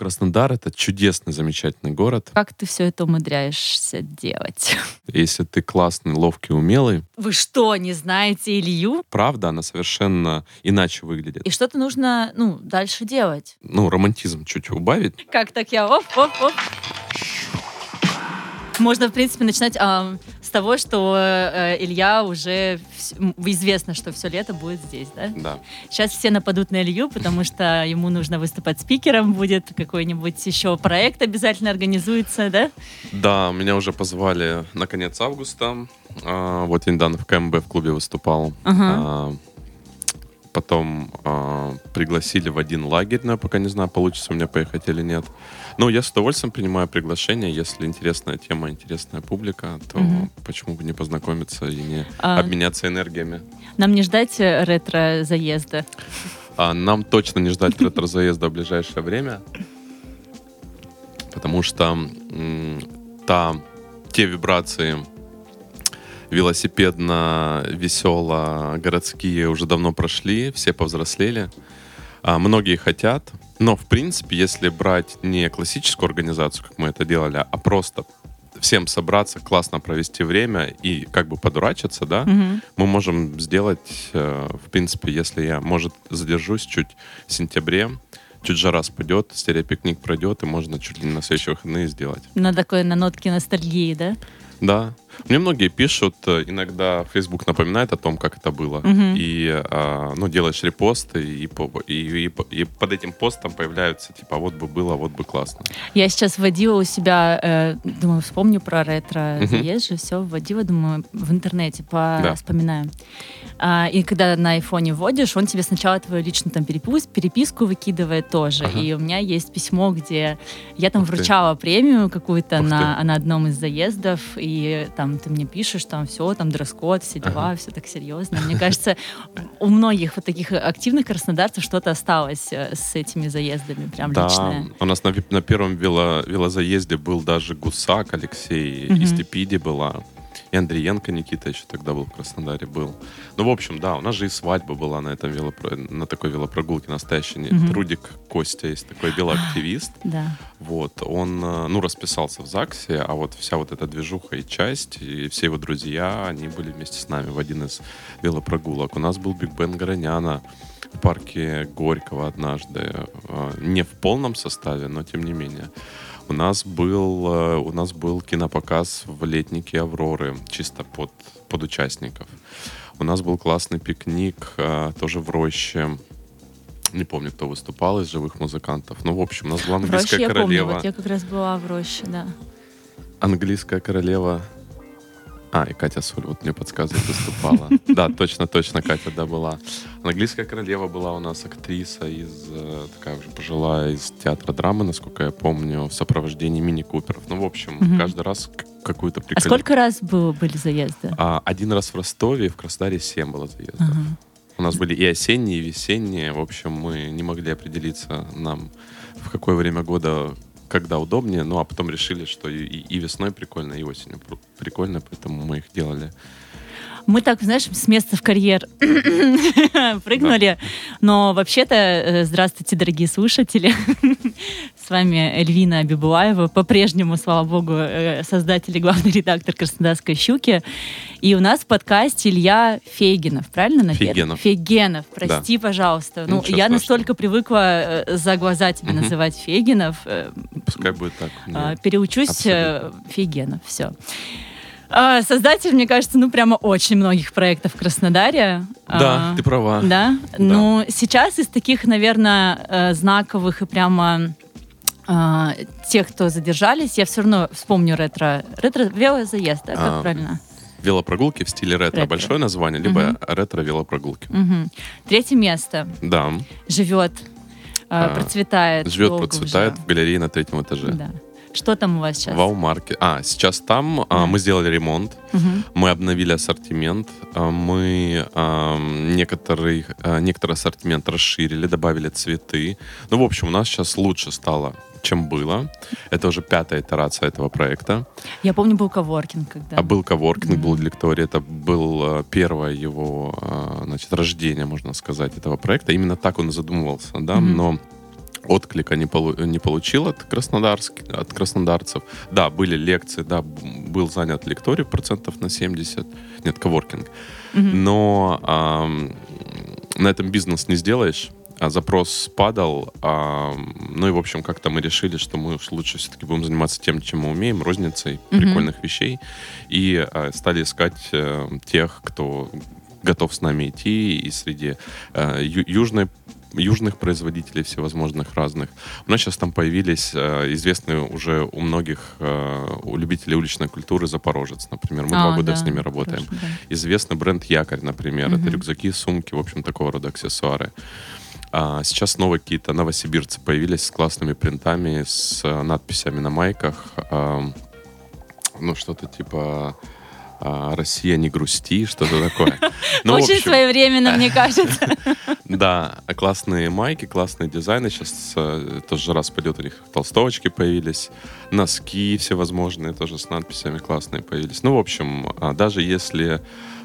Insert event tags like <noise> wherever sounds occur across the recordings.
Краснодар — это чудесный, замечательный город. Как ты все это умудряешься делать? <laughs> Если ты классный, ловкий, умелый, Вы что, не знаете Илью? правда, она совершенно иначе выглядит. И что-то нужно, ну, дальше делать. Ну, романтизм чуть убавить. Как так я? Оп, оп, оп. Можно, в принципе, начинать а, с того, что э, Илья уже м, известно, что все лето будет здесь, да? Да. Сейчас все нападут на Илью, потому что ему нужно выступать спикером, будет какой-нибудь еще проект обязательно организуется, да? Да, меня уже позвали на конец августа. А, вот я недавно в КМБ в клубе выступал. Ага. А, Потом а, пригласили в один лагерь, но я пока не знаю, получится у меня поехать или нет. Ну, я с удовольствием принимаю приглашение. Если интересная тема, интересная публика, то Мгм. почему бы не познакомиться и не А, обменяться энергиями. нам не ждать э, ретро-заезда. А нам точно не ждать ретро-заезда в ближайшее время, потому что та, те вибрации велосипедно-весело-городские уже давно прошли, все повзрослели. А, многие хотят, но, в принципе, если брать не классическую организацию, как мы это делали, а просто всем собраться, классно провести время и как бы подурачиться, да, Мгм. мы можем сделать, э, в принципе, если я, может, задержусь чуть в сентябре, чуть жара спадет, стереопикник пройдет, и можно чуть ли не на следующие выходные сделать. На такой, на нотке ностальгии, да? Да. Мне многие пишут, э, иногда Facebook напоминает о том, как это было. Мгм. И, а, ну, делаешь репосты, и, по- и, и по- и под этим постом появляются, типа, вот бы было, вот бы классно. Я сейчас вводила у себя, э, думаю, вспомню про ретро Мгм. заезд же, все вводила, думаю, в интернете, Да. вспоминаю. и когда на айфоне вводишь, он тебе сначала твою личную там перепис- переписку выкидывает тоже. Ага. И у меня есть письмо, где я там Ух ты. вручала премию какую-то Ух на, на одном из заездов, и там ты мне пишешь, там все, там дресс-код, все дела, Ага. все так серьезно. Мне кажется, у многих вот таких активных краснодарцев что-то осталось э, с этими заездами, прям Да, личное. у нас на, на первом вело, велозаезде был даже Гусак Алексей, Мгм. и Степиди была, и Андриенко Никита еще тогда был в Краснодаре был. Ну, в общем, да, у нас же и свадьба была на этом велопро... на такой велопрогулке настоящей. Мгм. Рудик Костя есть такой велоактивист. Да. Вот, он, э, ну, расписался в ЗАГСе, а вот вся вот эта движуха и часть, и все его друзья, они были вместе с нами в один из велопрогулок. У нас был Биг Бен Гороняна в парке Горького однажды. э, Не в полном составе, но тем не менее. У нас был, э, у нас был кинопоказ в летнике Авроры, чисто под, под участников. У нас был классный пикник, э, тоже в роще. Не помню, кто выступал из живых музыкантов. Ну, в общем, у нас была В роще английская я помню, королева. вот я как раз была в роще, да. Английская королева. А, и Катя Соль вот мне подсказывает, выступала. <laughs> Да, точно, точно, Катя, да, была. Английская королева была у нас актриса из, э, такая уже пожилая, из театра драмы, насколько я помню, в сопровождении мини-куперов. Ну, в общем, каждый раз какую-то А прикольную... сколько раз было, были заезды? А, один раз в Ростове, в Краснодаре семь было заездов. Ага. У нас были и осенние, и весенние. В общем, мы не могли определиться нам в какое время года, когда удобнее. Ну, а потом решили, что и, и- весной прикольно, и осенью пр- прикольно, поэтому мы их делали. Мы так, знаешь, с места в карьер <laughs> прыгнули. Но вообще-то, э, здравствуйте, дорогие слушатели. <laughs> С вами Эльвина Бибулаева, по-прежнему, слава богу, э, создатель и главный редактор Краснодарской «Щуки». И у нас в подкасте Илья Фейгинов, правильно? написано? Фейгенов. Фейгенов, прости, пожалуйста. Ну, Ничего я страшного. настолько привыкла э, за глаза тебя Мгм. называть Фейгинов. Пускай будет так. а, переучусь абсолютно. Фейгенов, все. А, Создатель, мне кажется, ну прямо очень многих проектов в Краснодаре. Да, А, ты права. Да? Ну, сейчас из таких, наверное, э, знаковых и прямо а, тех, кто задержались, я все равно вспомню ретро. Ретро-велозаезд, да, как А, правильно? Велопрогулки в стиле ретро. Ретро. Большое название, либо Мгм. ретро-велопрогулки. Мгм. Третье место. Да. Живет, а, А, процветает. Живет, процветает уже. в галерее на третьем этаже. Да. Что там у вас сейчас? Вау-маркет. А, сейчас там а, мы сделали ремонт. Мгм. Мы обновили ассортимент, а, мы ам, некоторый, а, некоторый ассортимент расширили, добавили цветы. Ну, в общем, у нас сейчас лучше стало, чем было. Это уже пятая итерация этого проекта. Я помню, был коворкинг, когда. А был коворкинг, Мгм. был лекторий. Это был а, первое его а, значит, рождение, можно сказать, этого проекта. Именно так он и задумывался, да. Мгм. Но отклика не, полу не получил от, краснодарских, от краснодарцев. Да, были лекции, да, был занят лекторий процентов на 70, нет, коворкинг. Mm-hmm. Но эм, на этом бизнес не сделаешь. А запрос падал, а, ну и, в общем, как-то мы решили, что мы уж лучше все-таки будем заниматься тем, чем мы умеем, розницей mm-hmm. прикольных вещей, и а, стали искать а, тех, кто готов с нами идти, и среди а, ю- южной южных производителей всевозможных разных. У нас сейчас там появились э, известные уже у многих э, у любителей уличной культуры Запорожец, например. Мы а, два года да, с ними работаем. Точно, да. Известный бренд Якорь, например. Угу. Это рюкзаки, сумки, в общем, такого рода аксессуары. А сейчас снова какие-то новосибирцы появились с классными принтами, с э, надписями на майках. А, ну, что-то типа а, «Россия, не грусти», что-то такое. <laughs> Ну, Очень общем, своевременно, мне <laughs> кажется. Да, классные майки, классные дизайны. Сейчас э, тоже раз пойдет у них толстовочки появились, носки всевозможные тоже с надписями классные появились. Ну, в общем, а, даже если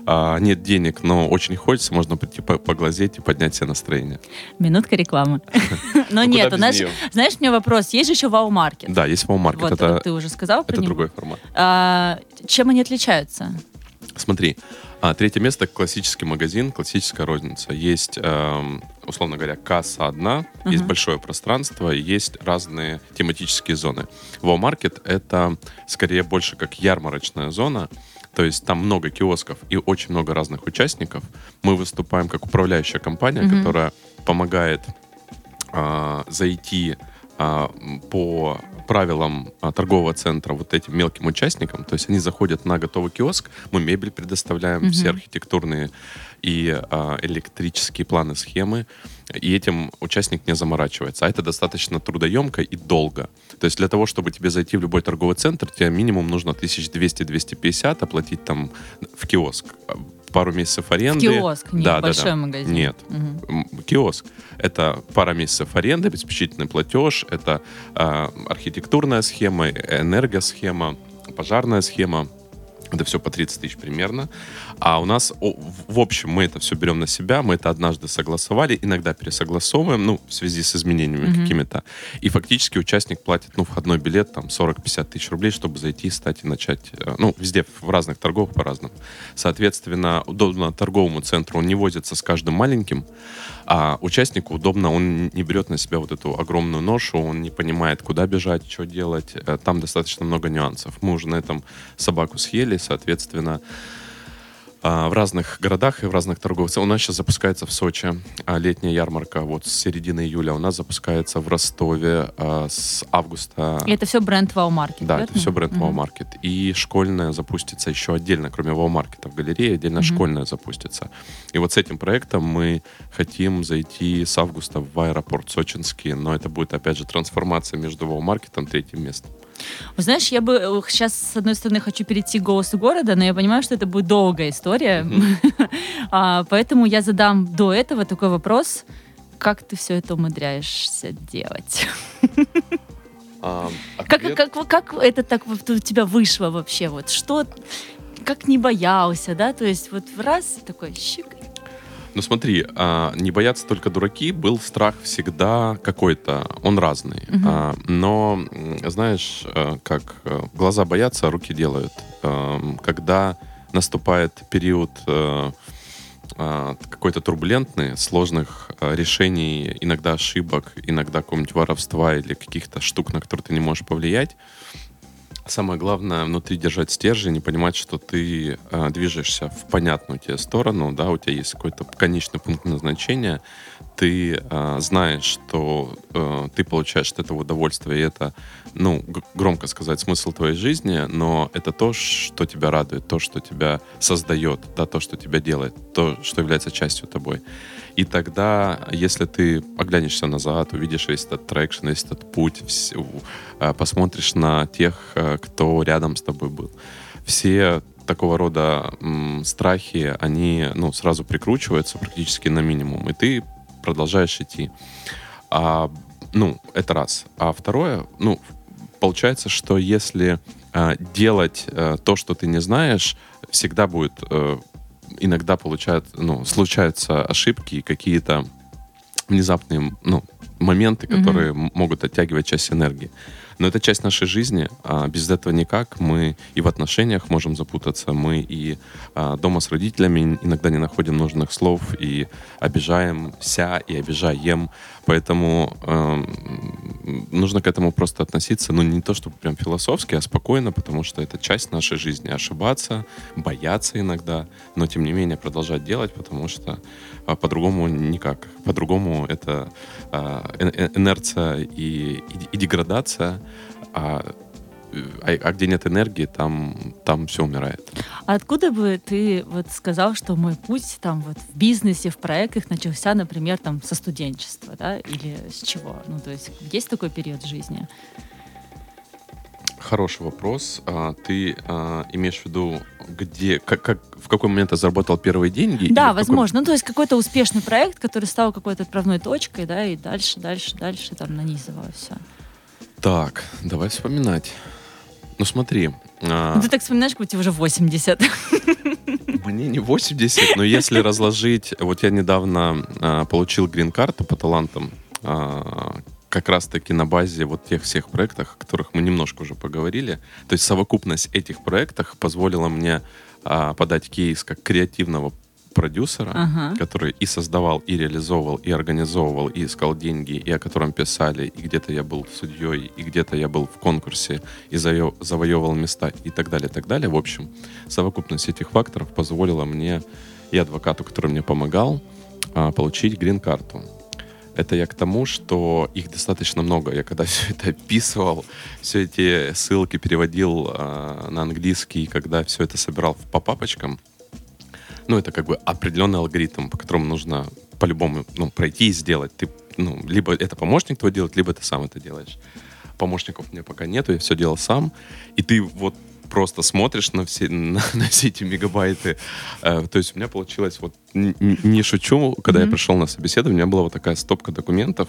а, нет денег, но очень хочется, можно прийти поглазеть и поднять себе настроение. Минутка рекламы. <laughs> Но ну, нет, знаешь, у меня вопрос. Есть же еще вау-маркет. Да, есть вау-маркет. Вот, ты уже сказал Это другой формат. Чем они отличаются? Смотри, а, третье место классический магазин, классическая розница. Есть, эм, условно говоря, касса одна, uh-huh. есть большое пространство, есть разные тематические зоны. Вау-маркет это скорее больше как ярмарочная зона, то есть там много киосков и очень много разных участников. Мы выступаем как управляющая компания, mm-hmm. которая помогает а, зайти по правилам а, торгового центра вот этим мелким участникам. То есть они заходят на готовый киоск, мы мебель предоставляем, mm-hmm. все архитектурные и а, электрические планы, схемы, и этим участник не заморачивается. А это достаточно трудоемко и долго. То есть для того, чтобы тебе зайти в любой торговый центр, тебе минимум нужно 1200-250 оплатить там в киоск пару месяцев аренды. В киоск, не да, большой да, да. магазин. Нет, угу. киоск. Это пара месяцев аренды, обеспечительный платеж, это э, архитектурная схема, энергосхема, пожарная схема. Это все по 30 тысяч примерно. А у нас, в общем, мы это все берем на себя, мы это однажды согласовали, иногда пересогласовываем, ну, в связи с изменениями mm-hmm. какими-то. И фактически участник платит, ну, входной билет, там, 40-50 тысяч рублей, чтобы зайти, стать и начать, э, ну, везде, в разных торговых по-разному. Соответственно, удобно торговому центру он не возится с каждым маленьким, а участнику удобно, он не берет на себя вот эту огромную ношу, он не понимает, куда бежать, что делать. Э, там достаточно много нюансов. Мы уже на этом собаку съели, соответственно, в разных городах и в разных торговцах. У нас сейчас запускается в Сочи а, летняя ярмарка вот с середины июля. У нас запускается в Ростове а, с августа. И это все бренд Wow Market, Да, это все бренд Wow Market. И школьная запустится еще отдельно, кроме Wow Market в галерее, отдельно mm-hmm. школьная запустится. И вот с этим проектом мы хотим зайти с августа в аэропорт сочинский, но это будет, опять же, трансформация между Wow Market и третьим местом. Вы знаешь, я бы сейчас, с одной стороны, хочу перейти к «Голосу города», но я понимаю, что это будет долгая история. Mm-hmm. <laughs> а, поэтому я задам до этого такой вопрос. Как ты все это умудряешься делать? А, <laughs> как, как, как это так у тебя вышло вообще? Вот что, как не боялся, да? То есть вот раз такой щик, ну смотри, а, не боятся только дураки. Был страх всегда какой-то, он разный. Угу. А, но, знаешь, а, как э, глаза боятся, а руки делают. А, когда наступает период а, какой-то турбулентный, сложных решений, иногда ошибок, иногда какого-нибудь воровства или каких-то штук, на которые ты не можешь повлиять, Самое главное внутри держать стержень и понимать, что ты э, движешься в понятную тебе сторону, да, у тебя есть какой-то конечный пункт назначения, ты э, знаешь, что э, ты получаешь от этого удовольствие, и это, ну, громко сказать, смысл твоей жизни, но это то, что тебя радует, то, что тебя создает, да, то, что тебя делает, то, что является частью тобой. И тогда, если ты оглянешься назад, увидишь весь этот traction, весь этот путь, все, э, посмотришь на тех, э, кто рядом с тобой был, все такого рода м, страхи, они ну, сразу прикручиваются практически на минимум, и ты продолжаешь идти. А, ну, это раз. А второе, ну, получается, что если э, делать э, то, что ты не знаешь, всегда будет э, иногда получают, ну, случаются ошибки, какие-то внезапные, ну, моменты, которые mm-hmm. могут оттягивать часть энергии. Но это часть нашей жизни, а без этого никак. Мы и в отношениях можем запутаться, мы и а, дома с родителями иногда не находим нужных слов и обижаемся и обижаем. Поэтому э, нужно к этому просто относиться, ну, не то чтобы прям философски, а спокойно, потому что это часть нашей жизни. Ошибаться, бояться иногда, но тем не менее продолжать делать, потому что э, по-другому никак. По-другому это э, инерция и, и, и деградация, а а, а где нет энергии, там, там все умирает. А откуда бы ты вот сказал, что мой путь там вот в бизнесе, в проектах начался, например, там со студенчества, да, или с чего? Ну, то есть есть такой период в жизни? Хороший вопрос. А, ты а, имеешь в виду, где, как, как, в какой момент ты заработал первые деньги? Да, возможно. Какой... Ну, то есть какой-то успешный проект, который стал какой-то отправной точкой, да, и дальше, дальше, дальше там нанизывалось все. Так, давай вспоминать. Ну смотри. А... Ну, ты так вспоминаешь, как тебе уже 80. <laughs> Мне не 80, но если разложить... Вот я недавно а, получил грин-карту по талантам, а, как раз-таки на базе вот тех всех проектов, о которых мы немножко уже поговорили. То есть совокупность этих проектов позволила мне а, подать кейс как креативного продюсера, ага. который и создавал, и реализовывал, и организовывал, и искал деньги, и о котором писали, и где-то я был судьей, и где-то я был в конкурсе, и завоевывал места, и так далее, так далее. В общем, совокупность этих факторов позволила мне и адвокату, который мне помогал, а, получить грин-карту. Это я к тому, что их достаточно много. Я когда <laughs> все это описывал, все эти ссылки переводил э, на английский, когда все это собирал по папочкам, ну, это как бы определенный алгоритм, по которому нужно по-любому ну, пройти и сделать. Ты, ну, либо это помощник твой делает, либо ты сам это делаешь. Помощников у меня пока нету, я все делал сам. И ты вот просто смотришь на все, <laughs> на, на все эти мегабайты. Э, то есть у меня получилось, вот не, шучу, когда mm-hmm. я пришел на собеседование, у меня была вот такая стопка документов,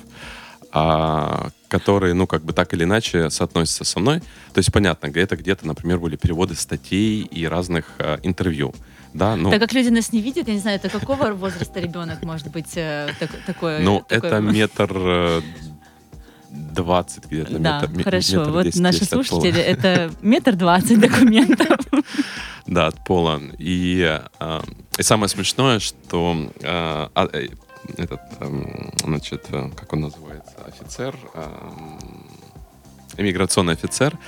а, которые, ну, как бы так или иначе соотносятся со мной. То есть, понятно, это где-то, например, были переводы статей и разных а, интервью. Да, ну, так как люди нас не видят, я не знаю, это какого <laughs> возраста ребенок может быть э, так, такой? Ну, такой... это метр э, двадцать где-то. Да, метр, хорошо. Метр вот 10, наши слушатели, <laughs> это метр двадцать документов. <laughs> Да, от пола. И, э, и самое смешное, что э, э, этот, э, значит, как он называется, офицер, э, иммиграционный офицер,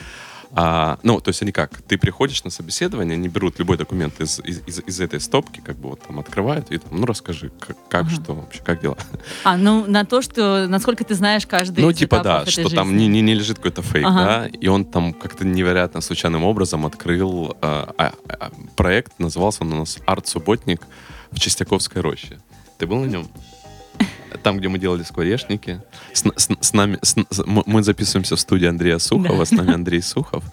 а, ну, то есть они как? Ты приходишь на собеседование, они берут любой документ из, из, из, из этой стопки, как бы вот там открывают, и там, ну, расскажи, как, как ага. что вообще, как дела? А, ну, на то, что, насколько ты знаешь каждый Ну, типа, да, что жизни. там не, не, не лежит какой-то фейк, ага. да, и он там как-то невероятно случайным образом открыл а, а, а, проект, назывался он у нас «Арт-субботник» в Чистяковской роще. Ты был на нем? Там, где мы делали скворечники. С, с, с нами, с, мы записываемся в студии Андрея Сухова, да. с нами Андрей Сухов,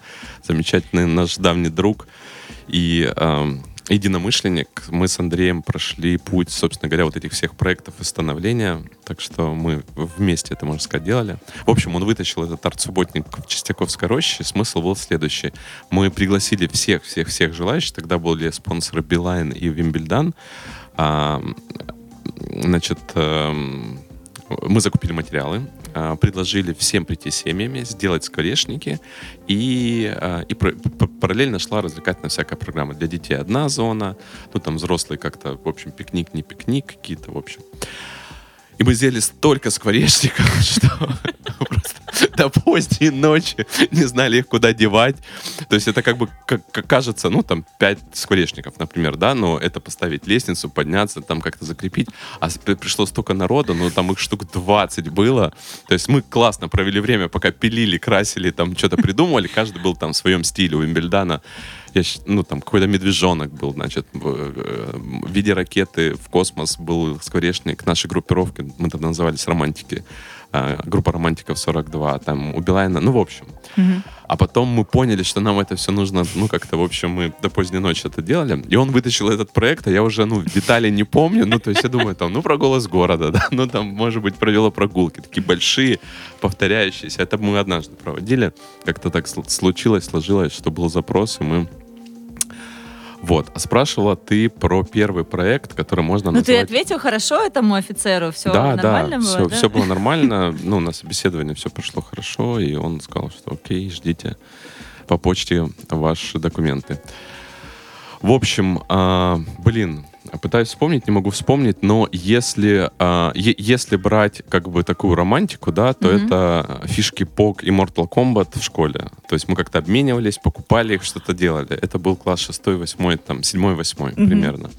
замечательный наш давний друг и э, единомышленник. Мы с Андреем прошли путь, собственно говоря, вот этих всех проектов и становления, так что мы вместе это, можно сказать, делали. В общем, он вытащил этот арт-субботник в Чистяковской роще. Смысл был следующий. Мы пригласили всех-всех-всех желающих, тогда были спонсоры Билайн и Вимбельдан, Значит, эм, мы закупили материалы, э, предложили всем прийти семьями, сделать скворечники, и, э, и параллельно шла развлекательная всякая программа. Для детей одна зона, ну там взрослые как-то, в общем, пикник, не пикник, какие-то, в общем. И мы сделали столько скворечников, <laughs> что до поздней ночи не знали их куда девать. То есть это как бы, как, кажется, ну, там, пять скворечников, например, да, но это поставить лестницу, подняться, там как-то закрепить. А пришло столько народа, ну, там их штук 20 было. То есть мы классно провели время, пока пилили, красили, там что-то придумывали. Каждый был там в своем стиле. У Вимбельдана я, ну, там какой-то медвежонок был, значит, в, э, в виде ракеты в космос был скворечник нашей группировки, мы тогда назывались «Романтики», а, группа романтиков 42, там у Билайна, ну, в общем. Угу. А потом мы поняли, что нам это все нужно, ну, как-то, в общем, мы до поздней ночи это делали. И он вытащил этот проект, а я уже, ну, детали не помню. Ну, то есть я думаю, там, ну, про голос города, <laughs> да, ну, там, может быть, провела прогулки. Такие большие, повторяющиеся. Это мы однажды проводили. Как-то так случилось, сложилось, что был запрос, и мы Вот. А спрашивала ты про первый проект, который можно Ну, назвать... ты ответил хорошо этому офицеру, все да, нормально да, было, все, да? все было нормально. Ну, на собеседовании все прошло хорошо, и он сказал, что окей, ждите по почте ваши документы. В общем, а, блин, пытаюсь вспомнить, не могу вспомнить, но если, е- если брать как бы такую романтику, да, то Мгм. это фишки POG и Mortal Kombat в школе. То есть мы как-то обменивались, покупали их, что-то делали. Это был класс 6, 8, там, 7, 8 Мгм. примерно.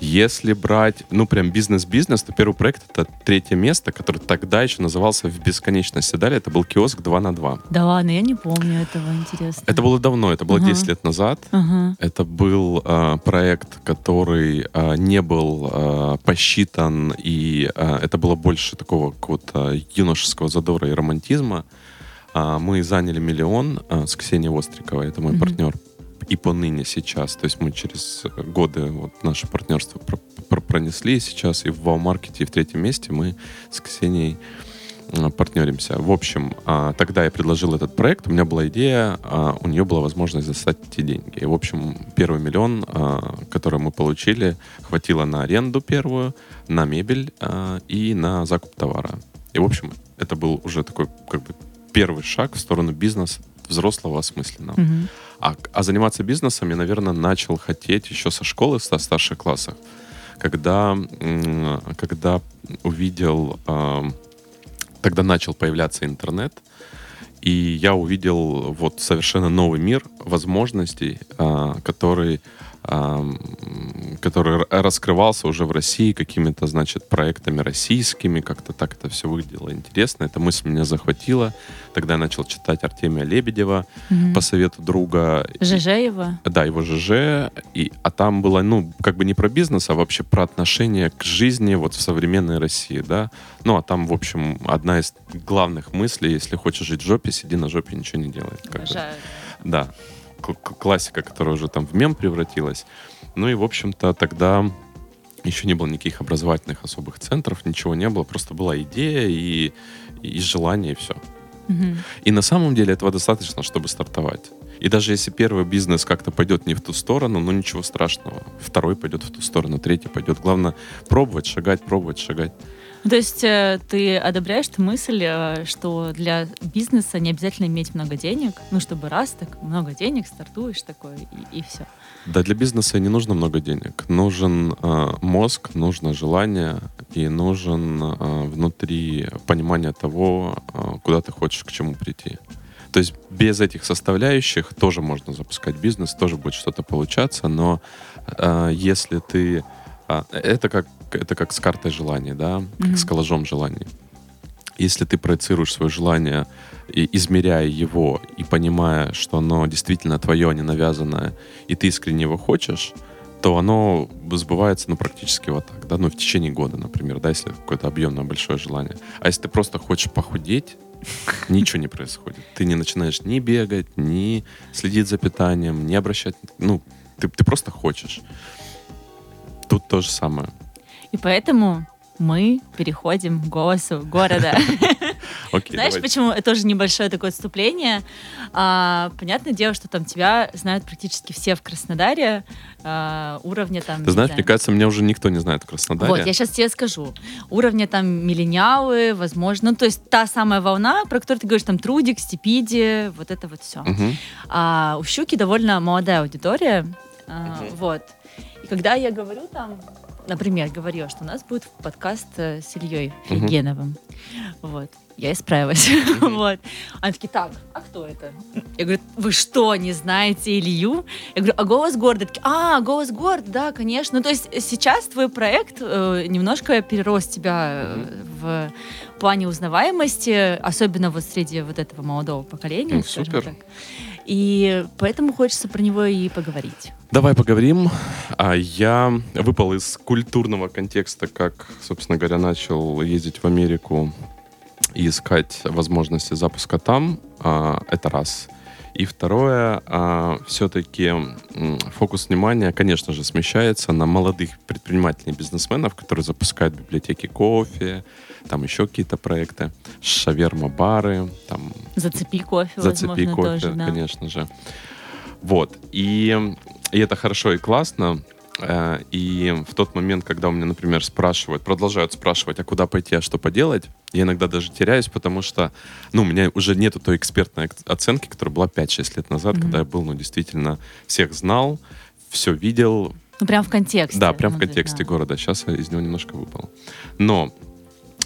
Если брать, ну, прям бизнес-бизнес, то первый проект — это третье место, который тогда еще назывался «В бесконечности дали». Это был киоск 2 на 2. Да ладно, я не помню этого, интересно. Это было давно, это было Ага. 10 лет назад. Ага. Это был э, проект, который э, не был э, посчитан, и э, это было больше такого какого-то юношеского задора и романтизма. Мы заняли миллион э, с Ксенией Востриковой, это мой Мгм. партнер, и поныне сейчас. То есть мы через годы вот, наше партнерство про- про- пронесли, сейчас и в Вау-маркете, и в третьем месте мы с Ксенией э, партнеримся. В общем, а, тогда я предложил этот проект, у меня была идея, а, у нее была возможность достать эти деньги. И, в общем, первый миллион, а, который мы получили, хватило на аренду первую, на мебель и на закуп товара. И, в общем, это был уже такой как бы первый шаг в сторону бизнеса взрослого, осмысленного. Мгм. А, а заниматься бизнесом я, наверное, начал хотеть еще со школы, со старших классах, когда, когда увидел, тогда начал появляться интернет, и я увидел вот совершенно новый мир возможностей, а, который, который раскрывался уже в России какими-то, значит, проектами российскими, как-то так это все выглядело интересно. Эта мысль меня захватила. Тогда я начал читать Артемия Лебедева Мгм. по совету друга. ЖЖ его? Да, его ЖЖ. И, а там было, ну, как бы не про бизнес, а вообще про отношение к жизни вот в современной России, да. Ну, а там, в общем, одна из главных мыслей, если хочешь жить в жопе, сиди на жопе, ничего не делай. Как бы. Обожаю. Да, классика, которая уже там в мем превратилась. Ну и, в общем-то, тогда еще не было никаких образовательных особых центров, ничего не было, просто была идея и, и желание, и все. И на самом деле этого достаточно, чтобы стартовать. И даже если первый бизнес как-то пойдет не в ту сторону, ну ничего страшного. Второй пойдет в ту сторону, третий пойдет. Главное пробовать, шагать, пробовать, шагать. <laughs> То есть э, ты одобряешь ту мысль, э, что для бизнеса не обязательно иметь много денег, ну, чтобы раз так много денег, стартуешь такой, и, все. Да, для бизнеса не нужно много денег. Нужен э, мозг, нужно желание и нужен э, внутри понимание того, э, куда ты хочешь, к чему прийти. То есть без этих составляющих тоже можно запускать бизнес, тоже будет что-то получаться, но э, если ты... а, это, как, это как с картой желаний, да, как Мгм. с коллажом желаний. Если ты проецируешь свое желание, и измеряя его и понимая, что оно действительно твое, а не навязанное, и ты искренне его хочешь, то оно сбывается, ну, практически вот так, да, ну, в течение года, например, да, если какое-то объемное большое желание. А если ты просто хочешь похудеть, <laughs> ничего не происходит. Ты не начинаешь ни бегать, ни следить за питанием, ни обращать, ну, ты, ты просто хочешь. Тут то же самое. И поэтому мы переходим к голосу города. <laughs> Окей, Знаешь, давай. почему это тоже небольшое такое отступление? А, понятное дело, что там тебя знают практически все в Краснодаре а, уровня там. Ты знаешь, знаю. мне кажется, меня уже никто не знает в Краснодаре. Вот, я сейчас тебе скажу. Уровня там миллениалы, возможно, ну, то есть та самая волна, про которую ты говоришь, там, Трудик, Стипиди, вот это вот все. Мгм. А у Щуки довольно молодая аудитория, Мгм. вот. И когда я говорю там, например, говорю, что у нас будет подкаст э, с Ильей Мгм. Фейгеновым, вот, я исправилась, Мгм. <laughs> вот. Они такие, так, а кто это? Я говорю, вы что, не знаете Илью? Я говорю, а «Голос города»? Такие, а, «Голос города», да, конечно. Ну, то есть сейчас твой проект э, немножко перерос тебя э, в плане узнаваемости, особенно вот среди вот этого молодого поколения, Ну, супер. так. И поэтому хочется про него и поговорить. Давай поговорим. А я выпал из культурного контекста, как, собственно говоря, начал ездить в Америку и искать возможности запуска там. А, Это раз. И второе, все-таки м, фокус внимания, конечно же, смещается на молодых предпринимателей и бизнесменов, которые запускают библиотеки кофе, там еще какие-то проекты, шаверма-бары, там Зацепи кофе, Зацепи возможно, кофе, тоже, да. конечно же. Вот. И и это хорошо и классно. Э, и в тот момент, когда у меня, например, спрашивают, продолжают спрашивать, а куда пойти, а что поделать, я иногда даже теряюсь, потому что, ну, у меня уже нету той экспертной оценки, которая была 5-6 лет назад, mm-hmm. когда я был, ну, действительно, всех знал, все видел. Ну, прям в контексте. Да, прям ну, в контексте да. города. Сейчас я из него немножко выпал. Но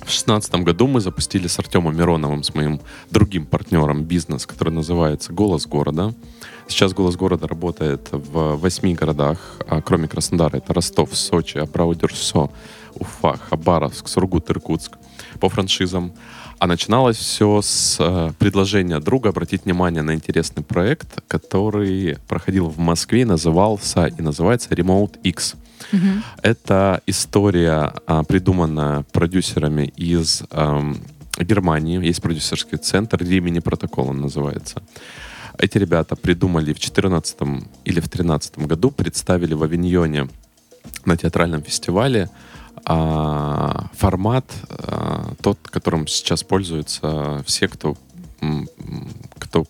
в шестнадцатом году мы запустили с Артемом Мироновым, с моим другим партнером, бизнес, который называется «Голос города». Сейчас «Голос города» работает в восьми городах, а кроме Краснодара. Это Ростов, Сочи, Абрау-Дюрсо, Уфа, Хабаровск, Сургут, Иркутск. По франшизам. А начиналось все с э, предложения друга обратить внимание на интересный проект, который проходил в Москве, назывался и называется Remote X. Угу. Это история, э, придуманная продюсерами из э, Германии. Есть продюсерский центр, Ремени протокол он называется. Эти ребята придумали в 2014 или в 2013 году, представили в Авиньоне на театральном фестивале а, формат а, тот, которым сейчас пользуются все, кто, кто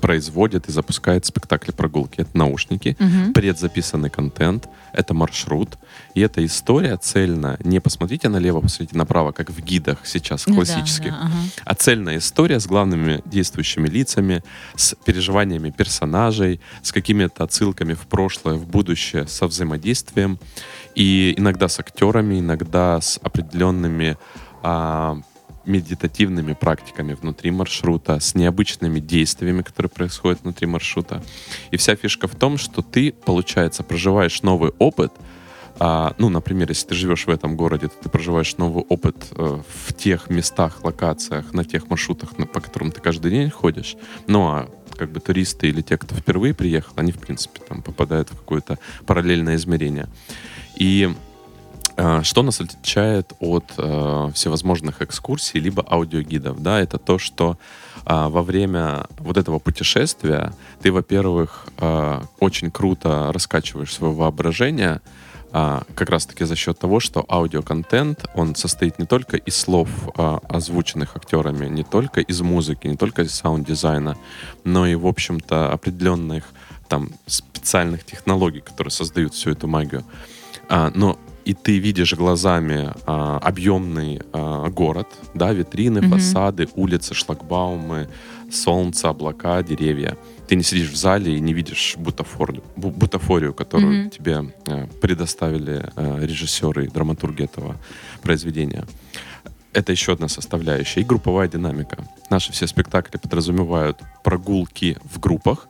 производит и запускает спектакли прогулки. Это наушники, угу. предзаписанный контент, это маршрут. И эта история цельная. Не посмотрите налево, посмотрите направо, как в гидах сейчас классических. Да, да, ага. А цельная история с главными действующими лицами, с переживаниями персонажей, с какими-то отсылками в прошлое, в будущее, со взаимодействием. И иногда с актерами, иногда с определенными а, медитативными практиками внутри маршрута, с необычными действиями, которые происходят внутри маршрута. И вся фишка в том, что ты, получается, проживаешь новый опыт, а, ну, например, если ты живешь в этом городе, то ты проживаешь новый опыт э, в тех местах, локациях, на тех маршрутах, на, по которым ты каждый день ходишь. Ну, а как бы туристы или те, кто впервые приехал, они, в принципе, там попадают в какое-то параллельное измерение. И что нас отличает от э, всевозможных экскурсий либо аудиогидов? Да, это то, что э, во время вот этого путешествия ты, во-первых, э, очень круто раскачиваешь свое воображение, а, как раз-таки за счет того, что аудиоконтент, он состоит не только из слов, а, озвученных актерами, не только из музыки, не только из саунд-дизайна, но и, в общем-то, определенных там специальных технологий, которые создают всю эту магию. А, но и ты видишь глазами а, объемный а, город, да, витрины, mm-hmm. фасады, улицы, шлагбаумы, солнце, облака, деревья. Ты не сидишь в зале и не видишь бутафорию, бутафорию которую mm-hmm. тебе а, предоставили а, режиссеры и драматурги этого произведения. Это еще одна составляющая. И групповая динамика. Наши все спектакли подразумевают прогулки в группах.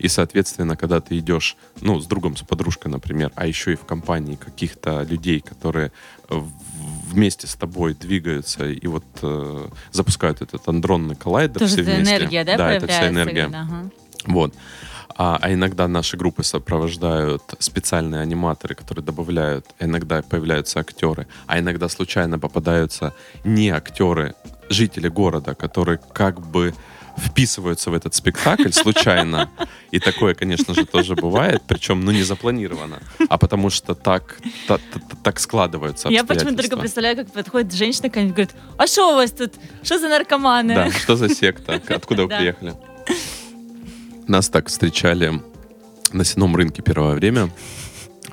И, соответственно, когда ты идешь, ну, с другом, с подружкой, например, а еще и в компании каких-то людей, которые вместе с тобой двигаются и вот э, запускают этот андронный коллайдер Тоже все вместе. энергия, да, Да, это вся энергия. Ага. Вот. А, а иногда наши группы сопровождают специальные аниматоры, которые добавляют, иногда появляются актеры, а иногда случайно попадаются не актеры, жители города, которые как бы вписываются в этот спектакль случайно. И такое, конечно же, тоже бывает, причем, ну, не запланировано, а потому что так, так, так складываются Я почему-то только представляю, как подходит женщина и говорит, а что у вас тут? Что за наркоманы? Да, что за секта? Откуда вы приехали? Нас так встречали на сеном рынке первое время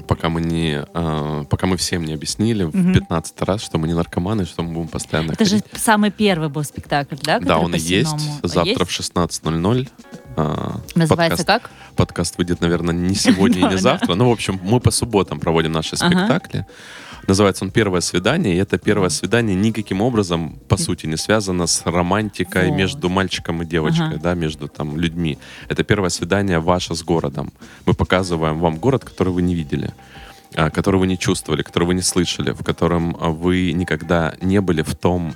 пока мы не, э, пока мы всем не объяснили угу. в 15 раз, что мы не наркоманы, что мы будем постоянно Это ходить. же самый первый был спектакль, да? Да, он и есть. Завтра есть? в 16.00. Э, Называется подкаст, как? Подкаст выйдет, наверное, не сегодня и <laughs> не завтра. Ну, в общем, мы по субботам проводим наши спектакли. Называется он «Первое свидание», и это первое свидание никаким образом, по сути, не связано с романтикой вот. между мальчиком и девочкой, ага. да, между там людьми. Это первое свидание ваше с городом. Мы показываем вам город, который вы не видели а, который вы не чувствовали, который вы не слышали, в котором вы никогда не были в том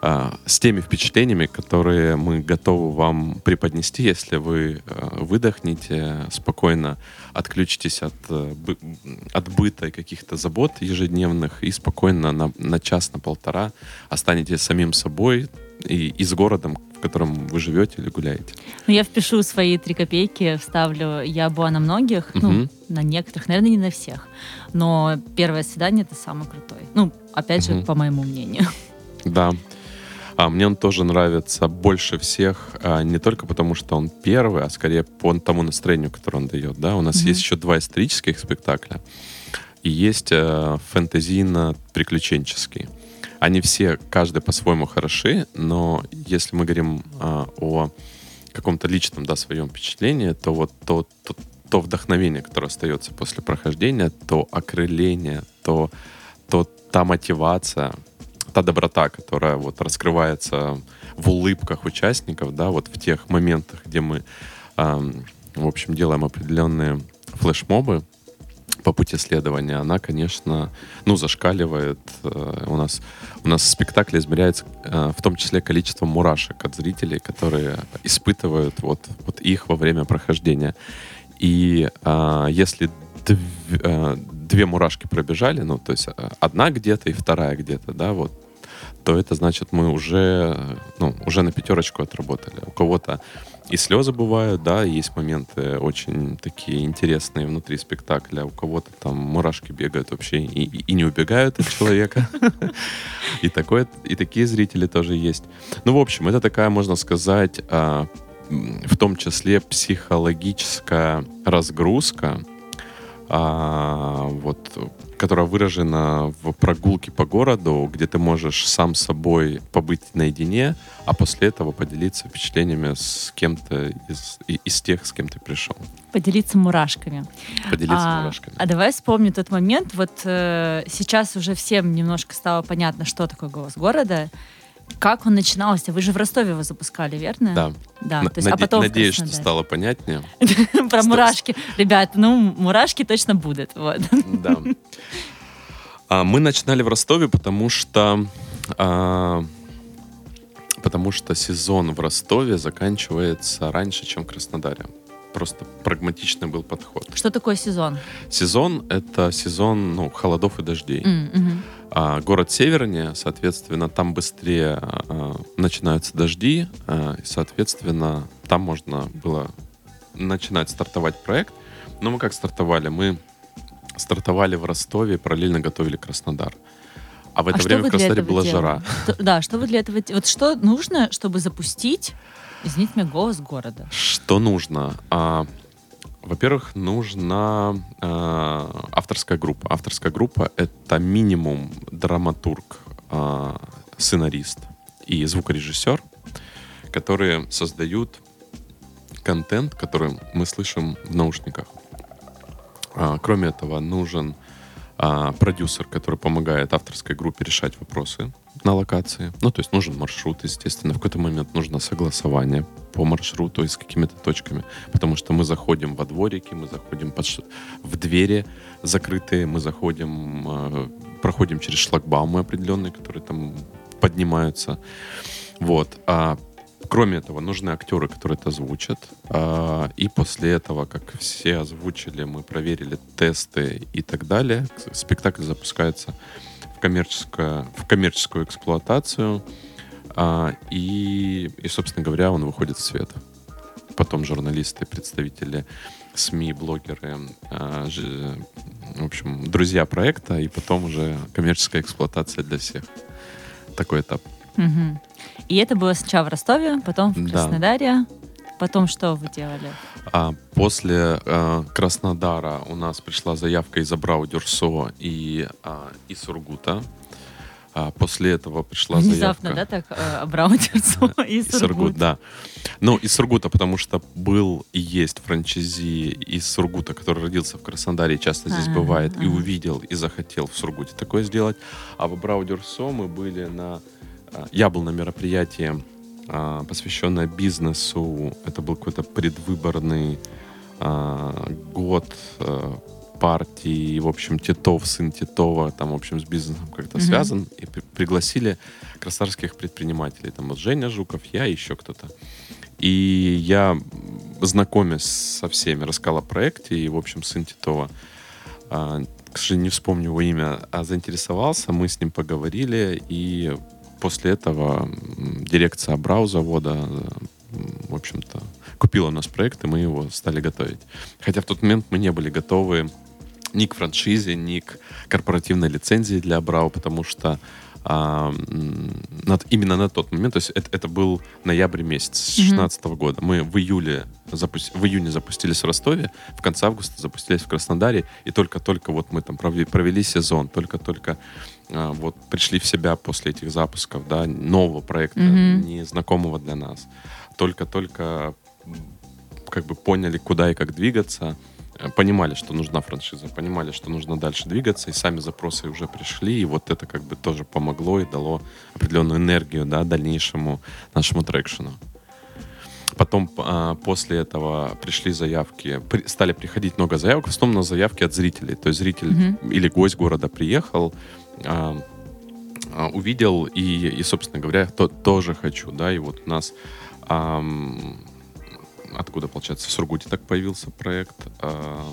а, с теми впечатлениями, которые мы готовы вам преподнести, если вы а, выдохнете, спокойно отключитесь от, э, от быта и каких-то забот ежедневных и спокойно на, на час, на полтора останетесь самим собой и, и с городом, в котором вы живете или гуляете. Ну, я впишу свои три копейки, вставлю. Я была на многих, угу. ну, на некоторых, наверное, не на всех. Но первое свидание — это самый крутой. Ну, опять угу. же, по моему мнению. Да. А мне он тоже нравится больше всех, а, не только потому, что он первый, а скорее по тому настроению, которое он дает. Да? У нас mm-hmm. есть еще два исторических спектакля и есть э, фэнтезийно-приключенческий. Они все, каждый по-своему хороши, но если мы говорим э, о каком-то личном, да, своем впечатлении, то вот то, то, то вдохновение, которое остается после прохождения, то окрыление, то, то та мотивация, та доброта, которая вот раскрывается в улыбках участников, да, вот в тех моментах, где мы, э, в общем, делаем определенные флешмобы, по пути следования, она, конечно, ну, зашкаливает. Э, у нас, у нас спектакль измеряется э, в том числе количеством мурашек от зрителей, которые испытывают вот, вот их во время прохождения. И а, если дв, а, две мурашки пробежали, ну, то есть одна где-то и вторая где-то, да, вот, то это значит, мы уже, ну, уже на пятерочку отработали. У кого-то и слезы бывают, да, есть моменты очень такие интересные внутри спектакля. У кого-то там мурашки бегают вообще и, и, и не убегают от человека. <laughs> И такое, и такие зрители тоже есть. Ну, в общем, это такая, можно сказать, а, в том числе психологическая разгрузка, а, вот, которая выражена в прогулке по городу, где ты можешь сам с собой побыть наедине, а после этого поделиться впечатлениями с кем-то из, из тех, с кем ты пришел. Поделиться мурашками. Поделиться а, мурашками. А давай вспомним тот момент. Вот э, сейчас уже всем немножко стало понятно, что такое голос города. Как он начинался? Вы же в Ростове его запускали, верно? Да. Да. то есть, а потом Надеюсь, что стало понятнее. <laughs> Про мурашки. Ребят, ну, мурашки точно будут. Вот. Да. А, мы начинали в Ростове, потому что а, потому что сезон в Ростове заканчивается раньше, чем в Краснодаре. Просто прагматичный был подход. Что такое сезон? Сезон — это сезон ну, холодов и дождей. Mm-hmm. А, город севернее, соответственно, там быстрее а, начинаются дожди, а, и, соответственно, там можно было начинать стартовать проект. Но мы как стартовали? Мы стартовали в Ростове, параллельно готовили Краснодар. А в это а время в Краснодаре была делали? <laughs> жара. Да, что вы для этого... Вот что нужно, чтобы запустить, извините меня, голос города? Что нужно? А, во-первых, нужна э, авторская группа. Авторская группа — это минимум драматург, э, сценарист и звукорежиссер, которые создают контент, который мы слышим в наушниках. А, кроме этого, нужен а, продюсер, который помогает авторской группе решать вопросы на локации. Ну, то есть нужен маршрут, естественно. В какой-то момент нужно согласование по маршруту и с какими-то точками. Потому что мы заходим во дворики, мы заходим под, в двери закрытые, мы заходим, э, проходим через шлагбаумы определенные, которые там поднимаются. Вот. А Кроме этого, нужны актеры, которые это озвучат. А, и после этого, как все озвучили, мы проверили тесты и так далее. Спектакль запускается в, коммерческую, в коммерческую эксплуатацию. А, и, и, собственно говоря, он выходит в свет. Потом журналисты, представители СМИ, блогеры, а, в общем, друзья проекта, и потом уже коммерческая эксплуатация для всех. Такой этап. Угу. И это было сначала в Ростове, потом в Краснодаре. Да. Потом что вы делали? А, после э, Краснодара у нас пришла заявка из Абрау Дюрсо и а, из Сургута. А после этого пришла Внезапно, заявка... да, так э, Абрау Дюрсо <laughs> и Сургут. Сургут, да. Ну, из Сургута, потому что был и есть франчайзи из Сургута, который родился в Краснодаре и часто здесь а, бывает, а. и увидел, и захотел в Сургуте такое сделать. А в Абрау Дюрсо мы были на а, я был на мероприятии, а, посвященное бизнесу. Это был какой-то предвыборный а, год партии, в общем, Титов, сын Титова, там, в общем, с бизнесом как-то mm-hmm. связан, и при- пригласили красавских предпринимателей. Там вот Женя Жуков, я и еще кто-то. И я, знакомясь со всеми, рассказал о проекте, и, в общем, сын Титова, а, к сожалению, не вспомню его имя, а заинтересовался, мы с ним поговорили, и после этого дирекция Брау завода, в общем-то, купила у нас проект, и мы его стали готовить. Хотя в тот момент мы не были готовы ни к франшизе, ни к корпоративной лицензии для Брау, потому что а, над, именно на тот момент, то есть это, это был ноябрь месяц 2016 mm-hmm. года. Мы в июле запусти, в июне запустились в Ростове, в конце августа запустились в Краснодаре, и только-только вот мы там провели, провели сезон, только-только а, вот пришли в себя после этих запусков, да, нового проекта, mm-hmm. незнакомого для нас. Только-только как бы поняли, куда и как двигаться понимали, что нужна франшиза, понимали, что нужно дальше двигаться, и сами запросы уже пришли, и вот это как бы тоже помогло и дало определенную энергию, да, дальнейшему нашему трекшену. Потом а, после этого пришли заявки, при, стали приходить много заявок, в основном на заявки от зрителей. То есть зритель mm-hmm. или гость города приехал, а, а, увидел и, и, собственно говоря, то, тоже хочу, да, и вот у нас а, откуда, получается, в Сургуте так появился проект, а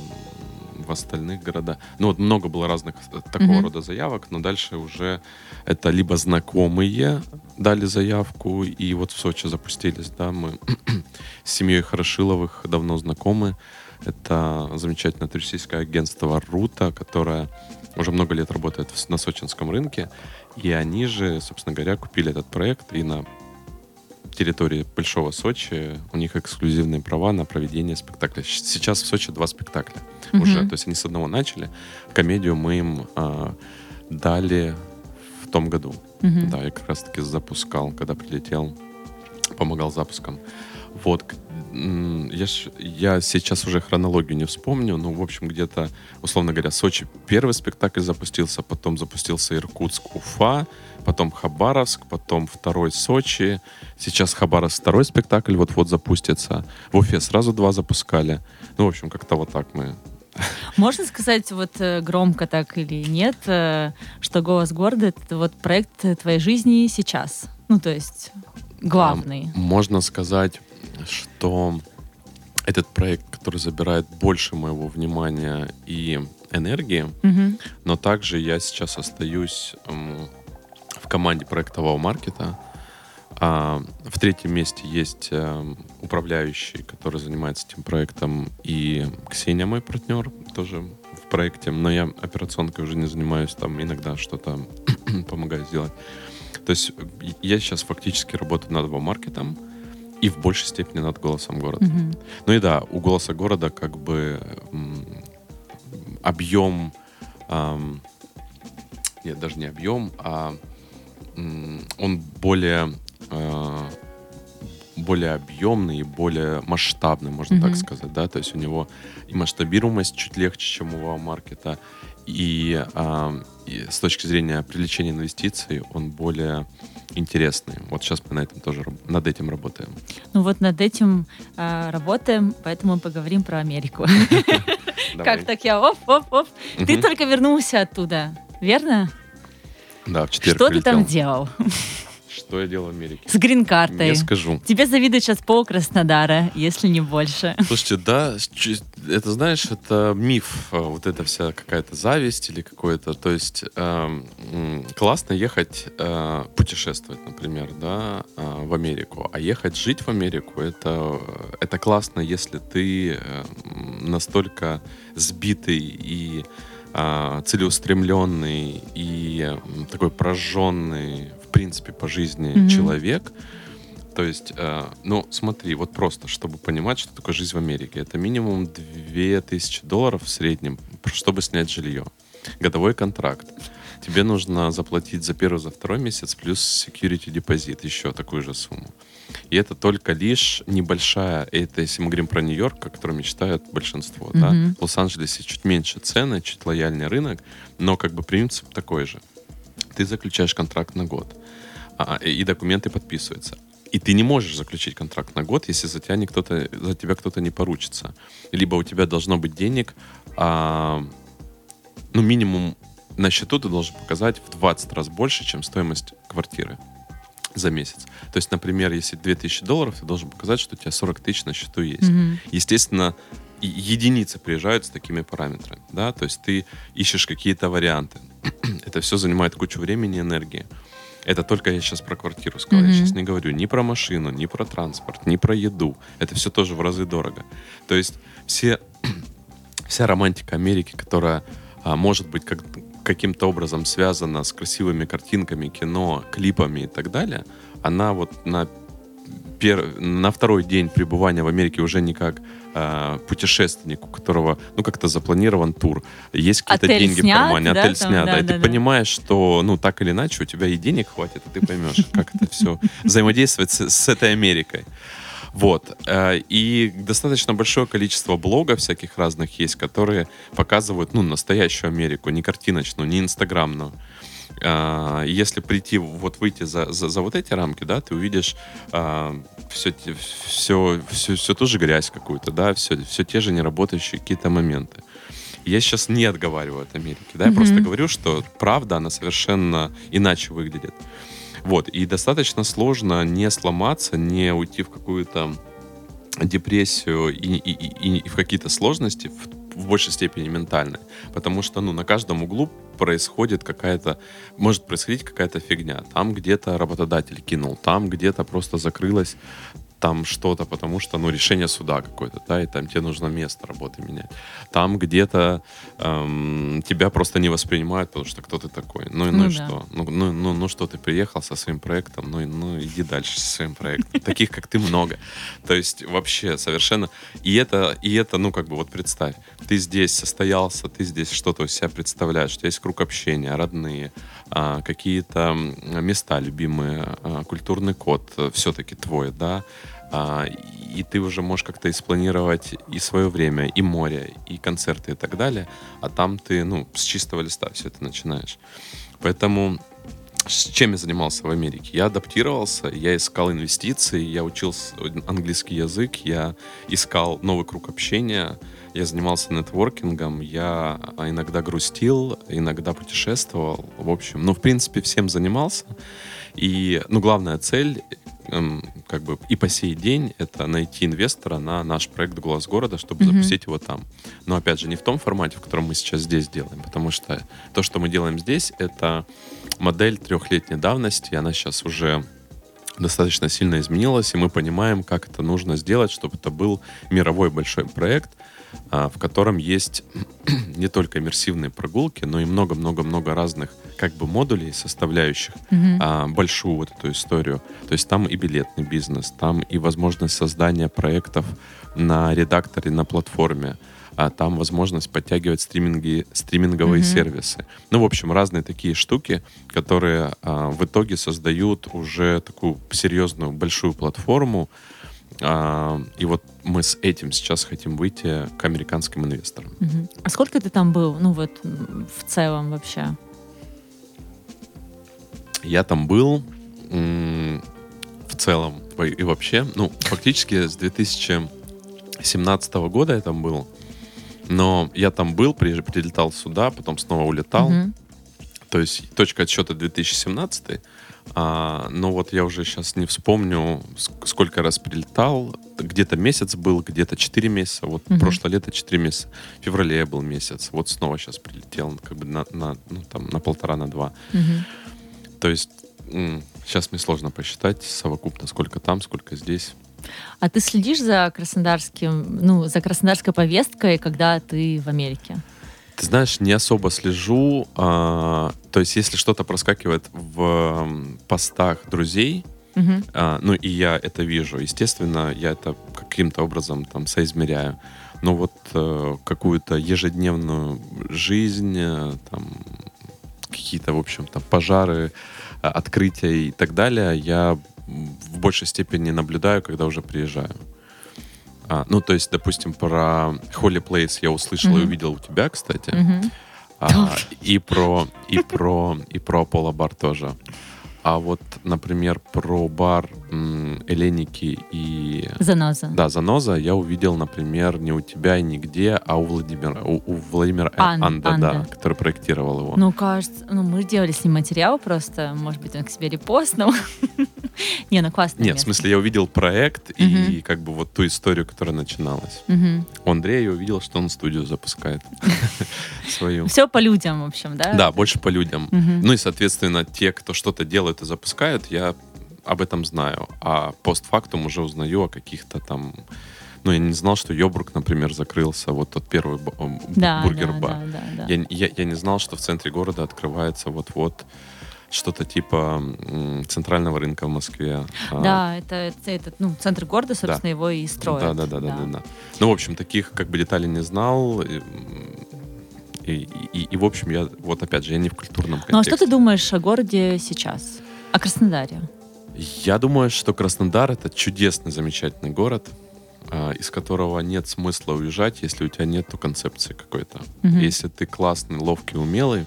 в остальных городах. Ну, вот много было разных э, такого mm-hmm. рода заявок, но дальше уже это либо знакомые дали заявку, и вот в Сочи запустились, да, мы <clears throat> с семьей Хорошиловых давно знакомы. Это замечательное туристическое агентство «Рута», которое уже много лет работает на сочинском рынке. И они же, собственно говоря, купили этот проект и на территории Большого Сочи у них эксклюзивные права на проведение спектакля. Сейчас в Сочи два спектакля mm-hmm. уже. То есть они с одного начали. Комедию мы им э, дали в том году. Mm-hmm. Да, я как раз-таки запускал, когда прилетел, помогал запуском. Вот, я, я сейчас уже хронологию не вспомню, но, в общем, где-то, условно говоря, Сочи первый спектакль запустился, потом запустился Иркутск, Уфа, потом Хабаровск, потом второй Сочи. Сейчас Хабаровск второй спектакль вот-вот запустится. В Уфе сразу два запускали. Ну, в общем, как-то вот так мы можно сказать вот э, громко так или нет, э, что «Голос города» — это вот проект твоей жизни сейчас? Ну, то есть главный. Можно сказать что этот проект, который забирает больше моего внимания и энергии, mm-hmm. но также я сейчас остаюсь эм, в команде проектового маркета. А, в третьем месте есть э, управляющий, который занимается этим проектом, и Ксения, мой партнер, тоже в проекте, но я операционкой уже не занимаюсь, там иногда что-то <clears throat> помогаю сделать. То есть я сейчас фактически работаю над маркетом, и в большей степени над голосом города. Mm-hmm. Ну и да, у голоса города как бы объем, эм, нет, даже не объем, а он более э, более объемный и более масштабный, можно mm-hmm. так сказать, да, то есть у него и масштабируемость чуть легче, чем у Вау-маркета, и, э, и с точки зрения привлечения инвестиций он более интересные. Вот сейчас мы на этом тоже над этим работаем. Ну вот над этим э, работаем, поэтому поговорим про Америку. <laughs> Как так я оп, оп, оп. Ты только вернулся оттуда, верно? Да, в четверг Что ты там делал? Что я делал в Америке? С грин-картой. Я скажу. Тебе завидуют сейчас пол Краснодара, если не больше. Слушайте, да, это, знаешь, это миф, э, вот эта вся какая-то зависть или какое-то, то есть э, классно ехать э, путешествовать, например, да, э, в Америку, а ехать жить в Америку, это, это классно, если ты э, настолько сбитый и э, целеустремленный и такой прожженный принципе, по жизни mm-hmm. человек. То есть, э, ну, смотри, вот просто, чтобы понимать, что такое жизнь в Америке. Это минимум 2000 долларов в среднем, чтобы снять жилье. Годовой контракт. Тебе нужно заплатить за первый, за второй месяц, плюс security депозит, еще такую же сумму. И это только лишь небольшая, это если мы говорим про Нью-Йорк, о котором мечтают большинство, mm-hmm. да. В Лос-Анджелесе чуть меньше цены, чуть лояльнее рынок, но как бы принцип такой же. Ты заключаешь контракт на год а, и документы подписываются. И ты не можешь заключить контракт на год, если за тебя, кто-то, за тебя кто-то не поручится. Либо у тебя должно быть денег, а, ну, минимум на счету ты должен показать в 20 раз больше, чем стоимость квартиры за месяц. То есть, например, если 2000 долларов, ты должен показать, что у тебя 40 тысяч на счету есть. Mm-hmm. Естественно, единицы приезжают с такими параметрами, да, то есть ты ищешь какие-то варианты. <clears throat> Это все занимает кучу времени и энергии. Это только я сейчас про квартиру сказал. Mm-hmm. Я сейчас не говорю ни про машину, ни про транспорт, ни про еду. Это все тоже в разы дорого. То есть все, <clears throat> вся романтика Америки, которая а, может быть как каким-то образом связана с красивыми картинками, кино, клипами и так далее, она вот на пер... на второй день пребывания в Америке уже не как э, путешественник, у которого, ну, как-то запланирован тур, есть какие-то Отель деньги снят, в кармане, да, отель там, снят, да, да, и да, ты да. понимаешь, что, ну, так или иначе, у тебя и денег хватит, и ты поймешь, как это все взаимодействовать с, с этой Америкой. Вот. э, И достаточно большое количество блогов всяких разных есть, которые показывают, ну, настоящую Америку, не картиночную, не инстаграмную. А, Если прийти, вот выйти за, за, за вот эти рамки, да, ты увидишь все, все, все, все ту же грязь какую-то, да, все, все те же неработающие какие-то моменты. Я сейчас не отговариваю от Америки, да, я Мгм. просто говорю, что правда, она совершенно иначе выглядит. Вот, и достаточно сложно не сломаться, не уйти в какую-то депрессию и, и- и- и в какие-то сложности, в, в большей степени ментальные. Потому что, ну, на каждом углу происходит какая-то, может происходить какая-то фигня. Там где-то работодатель кинул, там где-то просто закрылось там что-то, потому что, ну, решение суда какое-то, да, и там тебе нужно место работы менять. Там где-то эм, тебя просто не воспринимают, потому что кто ты такой. Ну, и ну, Ну и да. что? Ну, ну, ну, ну, что ты приехал со своим проектом, ну, ну, иди дальше со своим проектом. Таких, как ты, много. То есть вообще совершенно... И это, и это, ну, как бы вот представь, ты здесь состоялся, ты здесь что-то у себя представляешь, у тебя есть круг общения, родные, а, какие-то места любимые, а, культурный код все-таки твой, да, и ты уже можешь как-то испланировать и свое время, и море, и концерты и так далее, а там ты, ну, с чистого листа все это начинаешь. Поэтому чем я занимался в Америке? Я адаптировался, я искал инвестиции, я учил английский язык, я искал новый круг общения, я занимался нетворкингом, я а, иногда грустил, иногда путешествовал, в общем, ну, в принципе, всем занимался. И, ну, главная цель, эм, как бы и по сей день, это найти инвестора на наш проект «Голос города», чтобы Мгм. запустить его там. Но, опять же, не в том формате, в котором мы сейчас здесь делаем, потому что то, что мы делаем здесь, это модель трехлетней давности, она сейчас уже достаточно сильно изменилась, и мы понимаем, как это нужно сделать, чтобы это был мировой большой проект, в котором есть <clears throat> не только иммерсивные прогулки, но и много-много-много разных как бы модулей, составляющих а, большую вот эту историю. То есть там и билетный бизнес, там и возможность создания проектов на редакторе, на платформе, а там возможность подтягивать стриминги, стриминговые Мгм. сервисы. Ну, в общем, разные такие штуки, которые а, в итоге создают уже такую серьезную большую платформу. А, и вот мы с этим сейчас хотим выйти к американским инвесторам. Мгм. А сколько ты там был? Ну вот в целом вообще. Я там был в целом и вообще, ну, фактически с 2017 года я там был. Но я там был, при- прилетал сюда, потом снова улетал. Мгм. То есть точка отсчета 2017. А, но вот я уже сейчас не вспомню, ск- сколько раз прилетал. Где-то месяц был, где-то 4 месяца. Вот Мгм. прошлое лето 4 месяца. В феврале я был месяц. Вот снова сейчас прилетел как бы на, на, ну, там, на полтора, на два. Мгм. То есть сейчас мне сложно посчитать совокупно, сколько там, сколько здесь. А ты следишь за краснодарским, ну, за краснодарской повесткой, когда ты в Америке? Ты знаешь, не особо слежу. а, то есть, если что-то проскакивает в постах друзей, Мгм. а, ну и я это вижу, естественно, я это каким-то образом там соизмеряю. Но вот э, какую-то ежедневную жизнь, э, там какие-то, в общем, там пожары, а, открытия и так далее, я в большей степени наблюдаю, когда уже приезжаю. А, ну, то есть, допустим, про Holy Place я услышал и Мгм. увидел у тебя, кстати. Мгм. А, и про и про и про Аполло бар тоже. А вот, например, про бар Эленики и Заноза. да, Заноза я увидел, например, не у тебя и нигде, а у Владимира, у, у Владимира Ан- Анда, Анда. да, который проектировал его. Ну, кажется, ну, мы делали с ним материал просто, может быть, он к себе репостнул. <laughs> Не, ну классно. Нет, в смысле, я увидел проект и как бы вот ту историю, которая начиналась. У Андрея я увидел, что он студию запускает <laughs> свою. Все по людям, в общем, да? Да, больше по людям. Ну и, соответственно, те, кто что-то делают и запускают, я об этом знаю. А постфактум уже узнаю о каких-то там Ну, я не знал, что Йобург, например, закрылся, вот тот первый Да, бургер-бар. да, да, да, да. Я, я, я не знал, что в центре города открывается вот-вот что-то типа центрального рынка в Москве. А, Да, это, это, это, ну, центр города, собственно, его и строят. Да, да, да, да, да, да. Ну, в общем, таких как бы деталей не знал. И, и, и- и, в общем, я, вот опять же, я не в культурном контексте. Ну а что ты думаешь о городе сейчас? О Краснодаре? Я думаю, что Краснодар это чудесный, замечательный город, а, из которого нет смысла уезжать, если у тебя нету концепции какой-то. Мгм. Если ты классный, ловкий, умелый,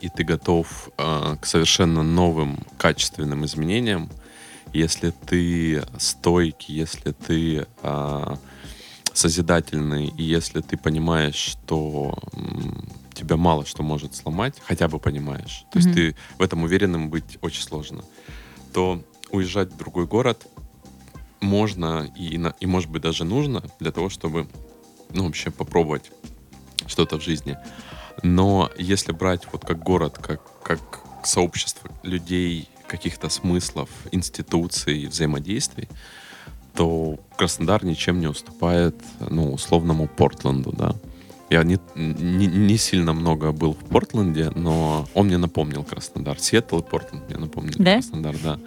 и ты готов а, к совершенно новым качественным изменениям, если ты стойкий, если ты а, созидательный, и если ты понимаешь, что тебя мало что может сломать, хотя бы понимаешь, то есть Мгм. ты в этом уверенным быть очень сложно, то уезжать в другой город можно и, и может быть даже нужно для того, чтобы ну, вообще попробовать что-то в жизни. Но если брать вот как город, как, как сообщество людей, каких-то смыслов, институций, взаимодействий, то Краснодар ничем не уступает, ну, условному Портленду, да. Я не, не, не сильно много был в Портленде, но он мне напомнил Краснодар. Сиэтл и Портленд мне напомнили Да? Краснодар, да.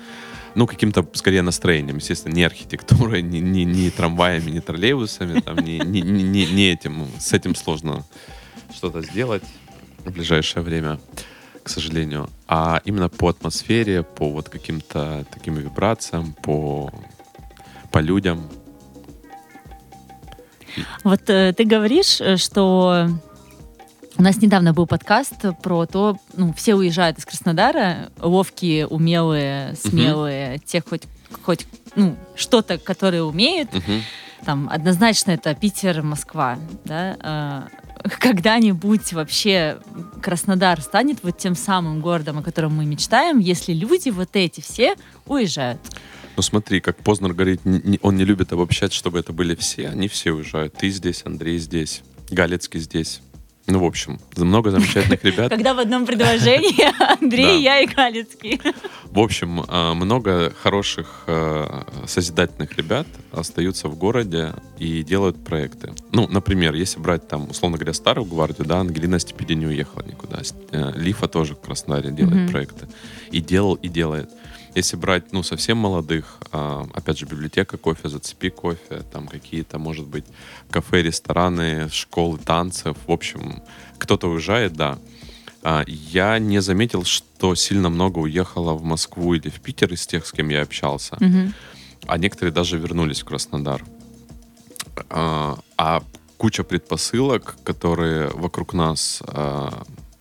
Ну, каким-то, скорее, настроением, естественно, не архитектурой, не, не, не трамваями, не троллейбусами, там, не, не, не, не- этим. С этим сложно что-то сделать в ближайшее время, к сожалению. А именно по атмосфере, по вот каким-то таким вибрациям, по, по людям. Вот э, ты говоришь, э, что у нас недавно был подкаст про то, ну, все уезжают из Краснодара, ловкие, умелые, смелые, те хоть, хоть ну, что-то, которые умеют, Мгм. там, однозначно это Питер, Москва, да, А, когда-нибудь вообще Краснодар станет вот тем самым городом, о котором мы мечтаем, если люди вот эти все уезжают. Ну смотри, как Познер говорит, он не любит обобщать, чтобы это были все. Они все уезжают. Ты здесь, Андрей здесь, Галецкий здесь. Ну, в общем, много замечательных <laughs> ребят. Когда в одном предложении <laughs> Андрей, я и Галицкий. В общем, а, много хороших э, созидательных ребят остаются в городе и делают проекты. Ну, например, если брать там, условно говоря, старую гвардию, да, Ангелина Степиди не уехала никуда. Э, Лифа тоже в Краснодаре делает проекты. И делал, и делает. Если брать, ну, совсем молодых, а, опять же, библиотека кофе, зацепи кофе, там какие-то, может быть, кафе, рестораны, школы танцев. В общем, кто-то уезжает, да. А, Я не заметил, что сильно много уехало в Москву или в Питер из тех, с кем я общался. Мгм. А некоторые даже вернулись в Краснодар. А, а куча предпосылок, которые вокруг нас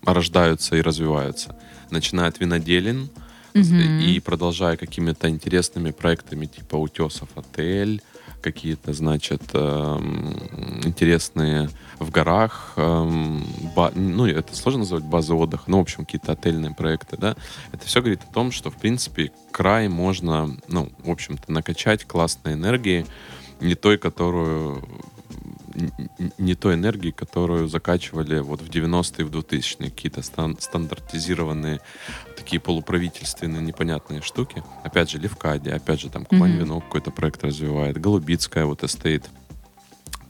рождаются и развиваются. Начиная от виноделин Мгм. и продолжая какими-то интересными проектами типа Утесов отель, какие-то, значит, эм, интересные в горах, эм, ба- ну, это сложно назвать базы отдыха, ну, в общем, какие-то отельные проекты, да, это все говорит о том, что, в принципе, край можно, ну, в общем-то, накачать классной энергией, не той, которую не той энергии, которую закачивали вот в 90-е, в 2000-е, какие-то стан- стандартизированные такие полуправительственные непонятные штуки. Опять же, Лефкадия, опять же, там Кубань-Вино какой-то проект развивает, Голубицкое вот Estate,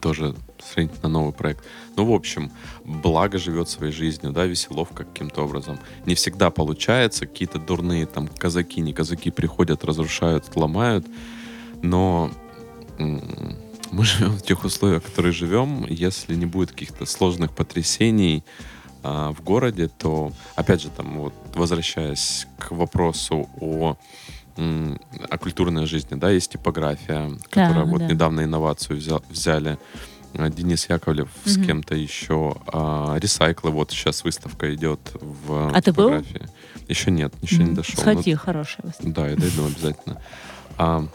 тоже сравнительно новый проект. Ну, в общем, благо живет своей жизнью, да, Веселовка каким-то образом. Не всегда получается, какие-то дурные там казаки, не казаки приходят, разрушают, ломают, но мы живем в тех условиях, в которых живем. Если не будет каких-то сложных потрясений а, в городе, то, опять же, там, вот, возвращаясь к вопросу о, о культурной жизни, да, есть типография, которая вот да. недавно инновацию взя- взяли. А, Денис Яковлев с Мгм. кем-то еще. А, Ресайклы, вот сейчас выставка идет в А ты был? типографии. Еще нет, еще не Мгм. дошел. Сходи, хорошая выставка. Да, я дойду обязательно. А,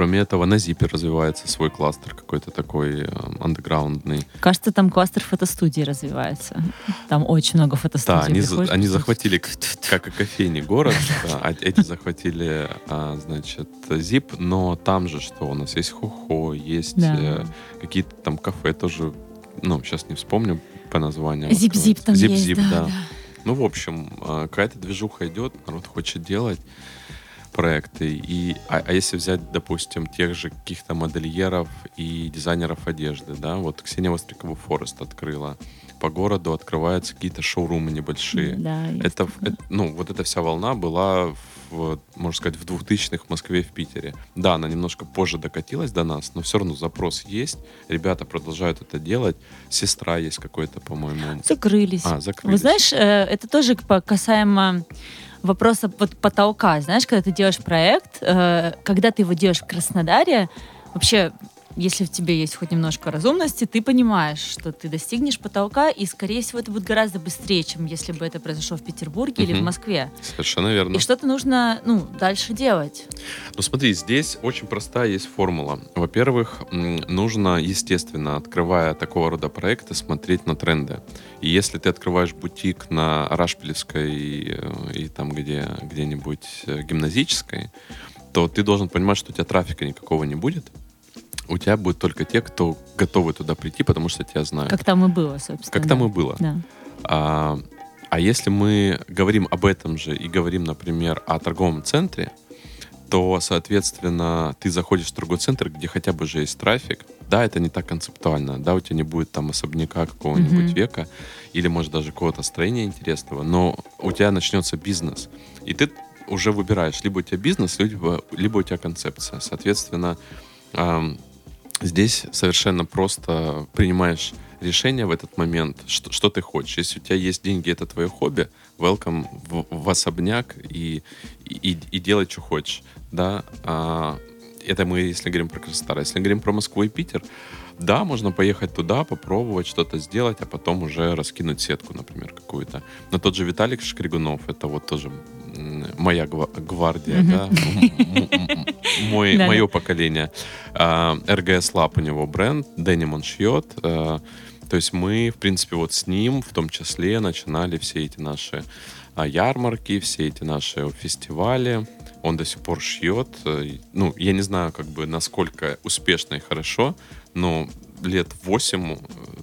кроме этого, на Зипе развивается свой кластер какой-то такой э, андеграундный. Кажется, там кластер фотостудии развивается. Там очень много фотостудий. Да, они, за- они захватили <laughs> как и кофейни город, а эти захватили, а, значит, Зип, но там же что, у нас есть Хохо, есть э, какие-то там кафе тоже, ну, сейчас не вспомню по названиям. Зип-зип там Зип-зип, да. Ну, в общем, а, какая-то движуха идет, народ хочет делать. Проекты. И, а, а если взять, допустим, тех же каких-то модельеров и дизайнеров одежды, да, вот Ксения Вострикова Форест открыла, по городу открываются какие-то шоурумы небольшие. Да, это, это, ну, вот эта вся волна была в, можно сказать, в 2000-х в Москве и в Питере. Да, она немножко позже докатилась до нас, но все равно запрос есть. Ребята продолжают это делать. Сестра есть какой-то, по-моему. Закрылись. А, закрылись. Вы знаешь, э, это тоже касаемо вопроса вот потолка. Знаешь, когда ты делаешь проект, э, когда ты его делаешь в Краснодаре, вообще если в тебе есть хоть немножко разумности, ты понимаешь, что ты достигнешь потолка, и, скорее всего, это будет гораздо быстрее, чем если бы это произошло в Петербурге угу. или в Москве. Совершенно верно. И что-то нужно, ну, дальше делать. Ну, смотри, здесь очень простая есть формула. Во-первых, нужно, естественно, открывая такого рода проекты, смотреть на тренды. И если ты открываешь бутик на Рашпилевской и, э, и там где, где-нибудь э, гимназической, то ты должен понимать, что у тебя трафика никакого не будет у тебя будут только те, кто готовы туда прийти, потому что тебя знают. Как там и было, собственно. Как да. там и было. Да. А, а если мы говорим об этом же и говорим, например, о торговом центре, то, соответственно, ты заходишь в торговый центр, где хотя бы уже есть трафик. Да, это не так концептуально, да, у тебя не будет там особняка какого-нибудь mm-hmm. века или, может, даже какого-то строения интересного, но у тебя начнется бизнес. И ты уже выбираешь, либо у тебя бизнес, либо, либо у тебя концепция. Соответственно, Здесь совершенно просто принимаешь решение в этот момент, что, что ты хочешь. Если у тебя есть деньги, это твое хобби, welcome в, в особняк и, и, и делай, что хочешь. Да? А, это мы, если говорим про Краснодар. Если говорим про Москву и Питер, да, можно поехать туда, попробовать что-то сделать, а потом уже раскинуть сетку, например, какую-то. Но тот же Виталик Шкригунов, это вот тоже моя гвардия, да, мой, мое поколение. РГС Lab у него бренд, Деним он шьет. А, то есть мы, в принципе, вот с ним в том числе начинали все эти наши а, ярмарки, все эти наши фестивали. Он до сих пор шьет. Ну, я не знаю, как бы, насколько успешно и хорошо, но лет 8 э,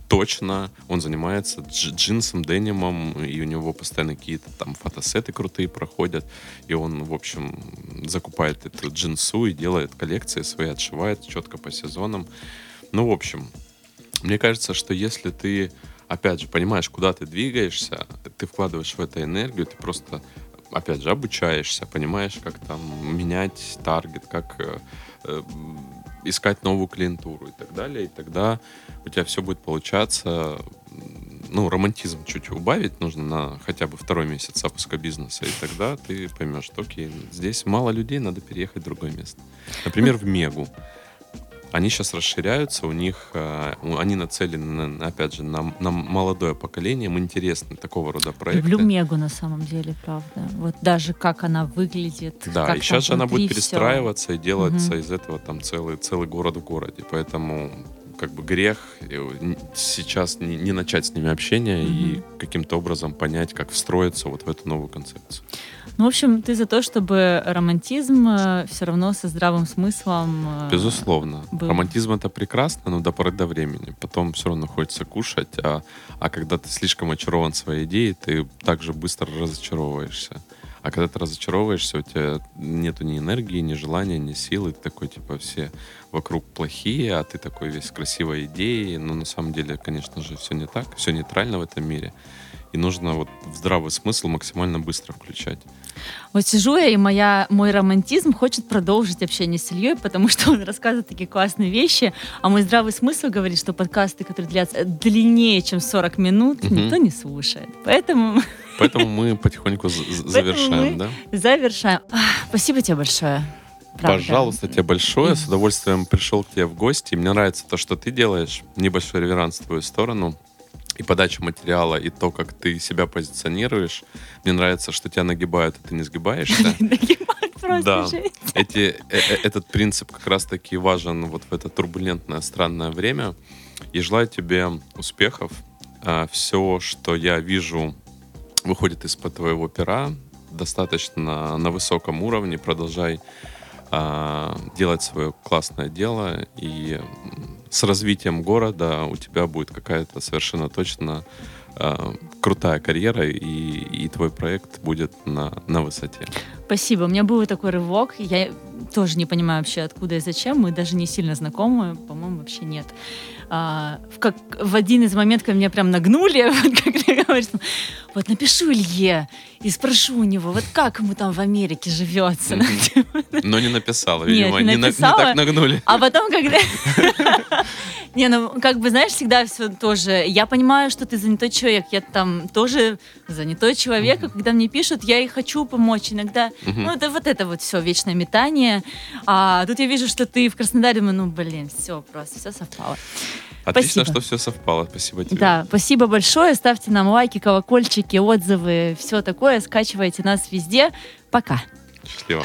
точно он занимается джинсом, денимом, и у него постоянно какие-то там фотосеты крутые проходят, и он, в общем, закупает эту джинсу и делает коллекции свои, отшивает четко по сезонам. Ну, в общем, мне кажется, что если ты, опять же, понимаешь, куда ты двигаешься, ты вкладываешь в это энергию, ты просто опять же, обучаешься, понимаешь, как там менять таргет, как э, э, искать новую клиентуру и так далее, и тогда у тебя все будет получаться. Ну, романтизм чуть убавить нужно на хотя бы второй месяц запуска бизнеса, и тогда ты поймешь, что окей, здесь мало людей, надо переехать в другое место. Например, в Мегу. Они сейчас расширяются, у них, э, они нацелены, опять же, на, на молодое поколение, им интересны такого рода проекты. Люблю Мегу на самом деле, правда. Вот даже как она выглядит. Да, и сейчас же она будет перестраиваться все. и делаться угу. из этого там целый, целый город в городе. Поэтому как бы грех сейчас не, не начать с ними общение угу. и каким-то образом понять, как встроиться вот в эту новую концепцию. Ну, в общем, ты за то, чтобы романтизм э, все равно со здравым смыслом... Э, Безусловно. Был. Романтизм это прекрасно, но до поры до времени. Потом все равно хочется кушать, а, а когда ты слишком очарован своей идеей, ты также быстро разочаровываешься. А когда ты разочаровываешься, у тебя нету ни энергии, ни желания, ни силы. Ты такой, типа, все вокруг плохие, а ты такой весь красивой идеей. Но на самом деле, конечно же, все не так. Все нейтрально в этом мире. И нужно вот в здравый смысл максимально быстро включать. Вот сижу я, и моя, мой романтизм хочет продолжить общение с Ильей, потому что он рассказывает такие классные вещи, а мой здравый смысл говорит, что подкасты, которые длятся длиннее, чем 40 минут, угу. никто не слушает. Поэтому... Поэтому мы потихоньку завершаем, да? Завершаем. Спасибо тебе большое. Правда. Пожалуйста, тебе большое. С удовольствием пришел к тебе в гости. Мне нравится то, что ты делаешь. Небольшой реверанс в твою сторону и подача материала, и то, как ты себя позиционируешь. Мне нравится, что тебя нагибают, а ты не сгибаешься. <laughs> Нагибают просто Да. Эти, э, э, этот принцип как раз-таки важен вот в это турбулентное, странное время. И желаю тебе успехов. А, Все, что я вижу, выходит из-под твоего пера, достаточно на высоком уровне. Продолжай а, делать свое классное дело, и с развитием города у тебя будет какая-то совершенно точно а, крутая карьера, и, и твой проект будет на, на высоте. Спасибо. У меня был такой рывок. Я тоже не понимаю вообще, откуда и зачем. Мы даже не сильно знакомы. По-моему, вообще нет. А, в, как, в один из моментов, когда меня прям нагнули, <laughs> вот как ты говоришь, вот напишу Илье и спрошу у него, вот как ему там в Америке живется. <laughs> Но не написала, видимо, не, написала, не так нагнули. А потом, когда... <laughs> Не, ну, как бы, знаешь, всегда все тоже... Я понимаю, что ты занятой человек. Я там тоже занятой человек. И когда мне пишут, я и хочу помочь. Иногда, ну, это вот это вот все, вечное метание. А тут я вижу, что ты в Краснодаре, думаю, ну, блин, все просто, все совпало. Отлично, спасибо. что все совпало. Спасибо тебе. Да, спасибо большое. Ставьте нам лайки, колокольчики, отзывы, все такое. Скачивайте нас везде. Пока. Счастливо.